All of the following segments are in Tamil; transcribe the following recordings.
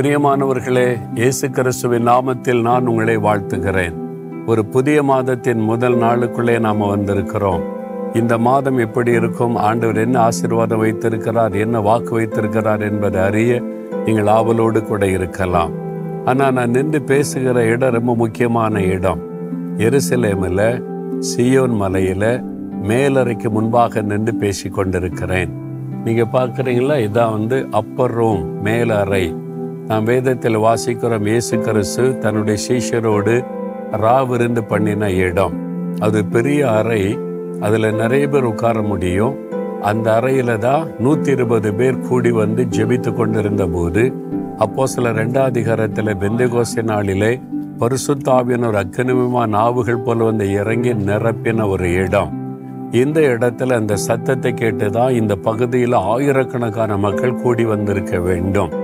பிரியமானவர்களே இயேசு கிறிஸ்துவின் நாமத்தில் நான் உங்களை வாழ்த்துகிறேன். ஒரு புதிய மாதத்தின் முதல் நாளுக்குள்ளே நாம் வந்திருக்கிறோம். இந்த மாதம் எப்படி இருக்கும்? ஆண்டவர் என்ன ஆசீர்வாதம் வைத்திருக்கிறார்? என்ன வாக்கு வைத்திருக்கிறார் என்பதை அறிய நீங்கள் ஆவலோடு கூட இருக்கலாம். ஆனால் நான் நின்று பேசுகிற இடம் ரொம்ப முக்கியமான இடம். எருசலேமில் சியோன் மலையில் மேலறைக்கு முன்பாக நின்று பேசி கொண்டிருக்கிறேன் நீங்கள் பார்க்குறீங்களா? இதான் வந்து அப்பர் ரூம் மேலறை. நாம் வேதத்தில் வாசிக்கிறோம் இயேசு கிறிஸ்து தன்னுடைய சீஷரோடு ராவிருந்து பண்ணின இடம். அது பெரிய அறை. அதில் நிறைய பேர் உட்கார முடியும். அந்த அறையில தான் நூற்றி இருபது பேர் கூடி வந்து ஜெபித்து கொண்டிருந்த போது அப்போ சில ரெண்டாதிகாரத்தில் பெந்தகோசை நாளிலே பரிசுத்தாவின் ஒரு அக்கனிமமா நாவுகள் போல வந்து இறங்கி நிரப்பின ஒரு இடம். இந்த இடத்துல அந்த சத்தத்தை கேட்டுதான் இந்த பகுதியில் ஆயிரக்கணக்கான மக்கள் கூடி வந்திருக்க வேண்டும்.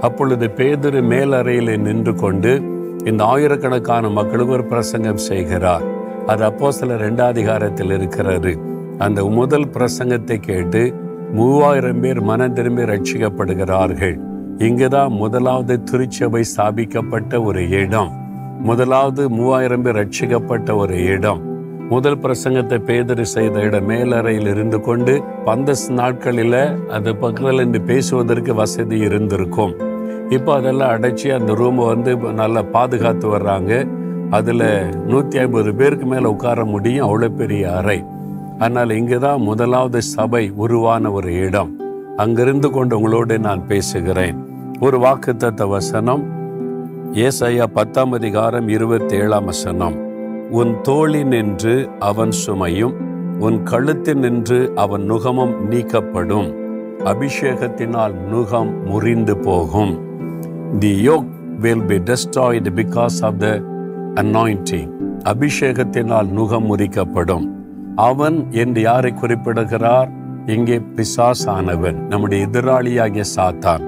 அப்பொழுது பேதுரு மேலறையில் நின்று கொண்டு இந்த ஆயிரக்கணக்கான மக்களுக்கு ஒரு பிரசங்கம் செய்கிறார். அது அப்போ சில ரெண்டாம் அதிகாரத்தில் இருக்கிறது. அந்த முதல் பிரசங்கத்தை கேட்டு மூவாயிரம் பேர் மனம் திரும்பி ரட்சிக்கப்படுகிறார்கள் இங்குதான் முதலாவது திருச்சபை ஸ்தாபிக்கப்பட்ட ஒரு இடம். முதலாவது மூவாயிரம் பேர் ரட்சிக்கப்பட்ட ஒரு இடம். முதல் பிரசங்கத்தை பேதறி செய்த இடம் மேலறையில் இருந்து கொண்டு பந்தஸ் நாட்களில் அது பக்கத்தில் இருந்து பேசுவதற்கு வசதி இருந்திருக்கும். இப்போ அதெல்லாம் அடைச்சி அந்த ரூமை வந்து நல்லா பாதுகாத்து வர்றாங்க. அதில் நூற்றி ஐம்பது பேருக்கு மேலே உட்கார முடியும். அவ்வளோ பெரிய அறை. ஆனால் இங்கே தான் முதலாவது சபை உருவான ஒரு இடம். அங்கிருந்து கொண்டு உங்களோடு நான் பேசுகிறேன். ஒரு வாக்குத்தத்த வசனம். ஏசையா பத்தாம் அதிகாரம் இருபத்தி ஏழாம் வசனம். உன் தோழி நின்று அவன் சுமையும் உன் கழுத்தில் நின்று அவன் நுகமும் நீக்கப்படும். அபிஷேகத்தினால் நுகம் முறிந்து போகும். The yoke will be destroyed because of the anointing அபிஷேகத்தினால் நுகம் முறிக்கப்படும். அவன் என்று யாரை குறிப்பிடுகிறார்? இங்கே பிசாசானவன் நம்முடைய எதிராளியாகிய சாத்தான்.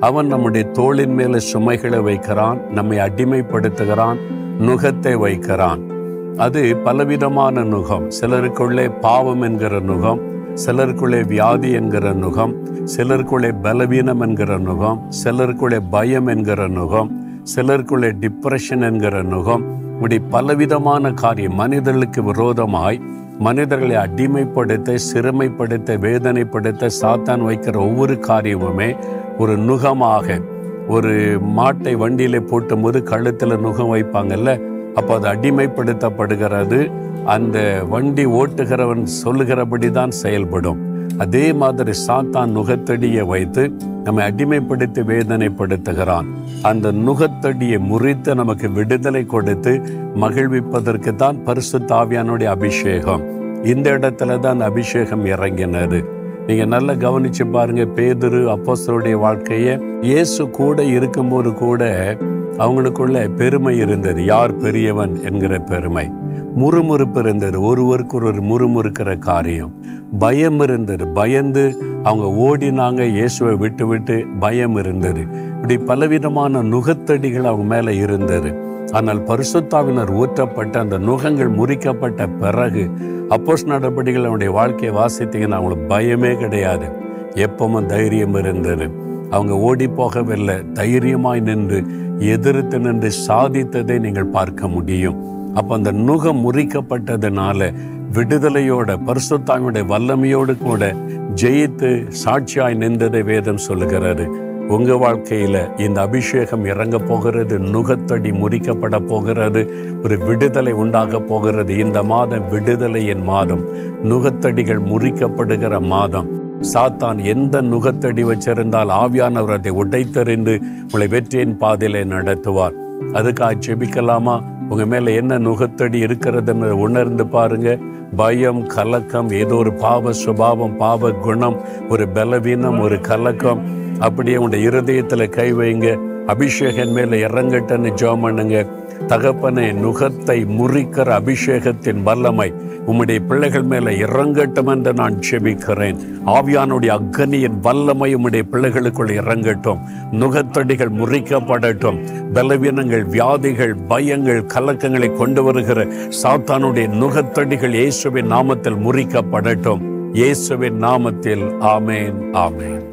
அவன் நம்முடைய தோளின் மேல சுமைகளை வைக்கிறான் நம்மை அடிமைப்படுத்துகிறான் நுகத்தை வைக்கிறான். அது பலவிதமான நுகம். சிலருக்குள்ளே பாவம் என்கிற நுகம். சிலருக்குள்ளே வியாதி என்கிற நுகம் சிலருக்குள்ளே பலவீனம் என்கிற நுகம் சிலருக்குள்ளே பயம் என்கிற நுகம் சிலருக்குள்ளே டிப்ரெஷன் என்கிற நுகம். இப்படி பலவிதமான காரியம் மனிதர்களுக்கு விரோதமாய் மனிதர்களை அடிமைப்படுத்த சிறுமைப்படுத்த வேதனைப்படுத்த சாத்தான் வைக்கிற ஒவ்வொரு காரியமுமே ஒரு நுகமாக ஒரு மாட்டை வண்டியில போட்டும் போது கழுத்துல நுகம் வைப்பாங்கல்ல அப்போ அது அடிமைப்படுத்தப்படுகிறது. அந்த வண்டி ஓட்டுகிறவன் சொல்லுகிறபடி தான் செயல்படும். அதே மாதிரி சாத்தான் நுகத்தடியை வைத்து நம்மை அடிமைப்படுத்தி வேதனைப்படுத்துகிறான். அந்த நுகத்தடியை முறித்து நமக்கு விடுதலை கொடுத்து மகிழ்விப்பதற்கு தான் பரிசு தாவியானுடைய அபிஷேகம். இந்த இடத்துல தான் அபிஷேகம் இறங்கினது. நீங்க நல்லா கவனிச்சு பாருங்க பேதுரு அப்போஸ்தலருடைய வாழ்க்கையை இயேசு கூட இருக்கும்போது கூட அவங்களுக்குள்ள பெருமை இருந்தது. யார் பெரியவன் என்கிற பெருமை? முறுமுறுப்பு இருந்தது. ஒருவருக்கு ஒரு முறுமுறுக்கிற காரியம். பயம் இருந்தது. பயந்து அவங்க ஓடினாங்க. இயேசுவை விட்டு விட்டு பயம் இருந்தது. இப்படி பலவிதமான நுகத்தடிகள் அவங்க மேலே இருந்தது. ஆனால் பரிசுத்தாவினர் ஊற்றப்பட்ட அந்த நுகங்கள் முறிக்கப்பட்ட பிறகு அப்போஸ் நடவடிக்கைகள் அவனுடைய வாழ்க்கையை வாசித்தீங்கன்னா அவங்களுக்கு பயமே கிடையாது. எப்பவும் தைரியம் இருந்தது. அவங்க ஓடி போகவில்லை. தைரியமாய் நின்று எதிர்த்து நின்று சாதித்ததை நீங்கள் பார்க்க முடியும். அப்ப அந்த நுகம் முறிக்கப்பட்டதுனால விடுதலையோட பரிசுத்தாவினுடைய வல்லமையோடு கூட ஜெயித்து சாட்சியாய் நின்றதை வேதம் சொல்லுகிறாரு உங்க வாழ்க்கையில இந்த அபிஷேகம் இறங்க போகிறது நுகத்தடி முறிக்கப்பட போகிறது ஒரு விடுதலை உண்டாக போகிறது. இந்த மாதம் விடுதலையின் மாதம் நுகத்தடிகள் முறிக்கப்படுகிற மாதம். சாத்தான் எந்த நுகத்தடி வச்சிருந்தால் ஆவியானவர் அதை உடைத்தறிந்து உங்களை வெற்றியின் பாதையிலே நடத்துவார். அதுக்காக ஜெபிக்கலாமா? உங்க மேல என்ன நுகத்தடி இருக்கிறதுன்னு உணர்ந்து பாருங்க. பயம் கலக்கம் ஏதோ ஒரு பாவ சுபாவம் பாவ குணம் ஒரு பலவீனம் ஒரு கலக்கம். அப்படியே உங்களுடைய இருதயத்துல கை வைங்க. அபிஷேகன் மேலே இறங்கட்டன்னு ஜோம் பண்ணுங்க தகப்பனை நுகத்தை முறிக்கிற அபிஷேகத்தின் வல்லமை உம்முடைய பிள்ளைகள் மேலே இறங்கட்டும் என்று நான் செபிக்கிறேன். ஆவியானுடைய அக்னியின் வல்லமை உம்முடைய பிள்ளைகளுக்குள் இறங்கட்டும். நுகத்தடிகள் முறிக்கப்படட்டும். பலவீனங்கள் வியாதிகள் பயங்கள் கலக்கங்களை கொண்டு வருகிற சாத்தானுடைய நுகத்தடிகள் இயேசுவின் நாமத்தில் முறிக்கப்படட்டும். இயேசுவின் நாமத்தில் ஆமேன் ஆமேன்.